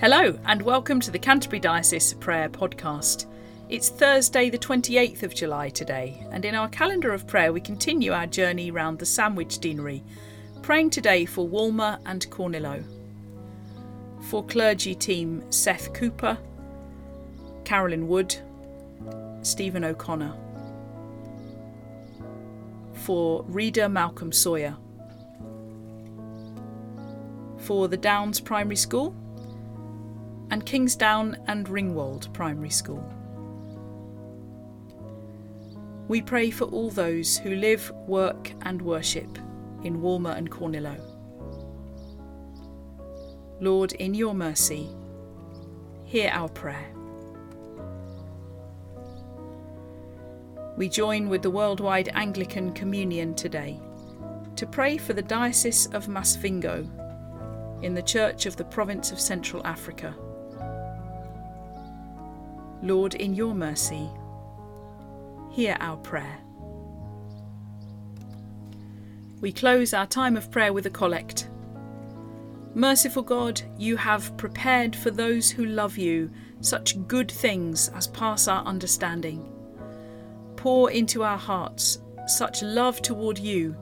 Hello, and welcome to the Canterbury Diocese Prayer Podcast. It's Thursday, the 28th of July today, and in our calendar of prayer, we continue our journey round the Sandwich Deanery, praying today for Walmer and Cornilo. For clergy team Seth Cooper, Carolyn Wood, Stephen O'Connor. For reader Malcolm Sawyer. For the Downs Primary School, and Kingsdown and Ringwould Primary School. We pray for all those who live, work, and worship in Walmer and Cornilo. Lord, in your mercy, hear our prayer. We join with the worldwide Anglican Communion today to pray for the Diocese of Masvingo in the Church of the Province of Central Africa. Lord, in your mercy, hear our prayer. We close our time of prayer with a collect. Merciful God, you have prepared for those who love you such good things as pass our understanding. Pour into our hearts such love toward you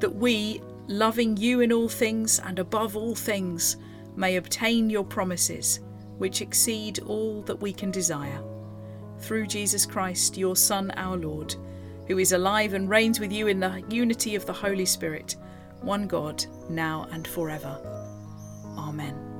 that we, loving you in all things and above all things, may obtain your promises which exceed all that we can desire. Through Jesus Christ, your Son, our Lord, who is alive and reigns with you in the unity of the Holy Spirit, one God, now and forever. Amen.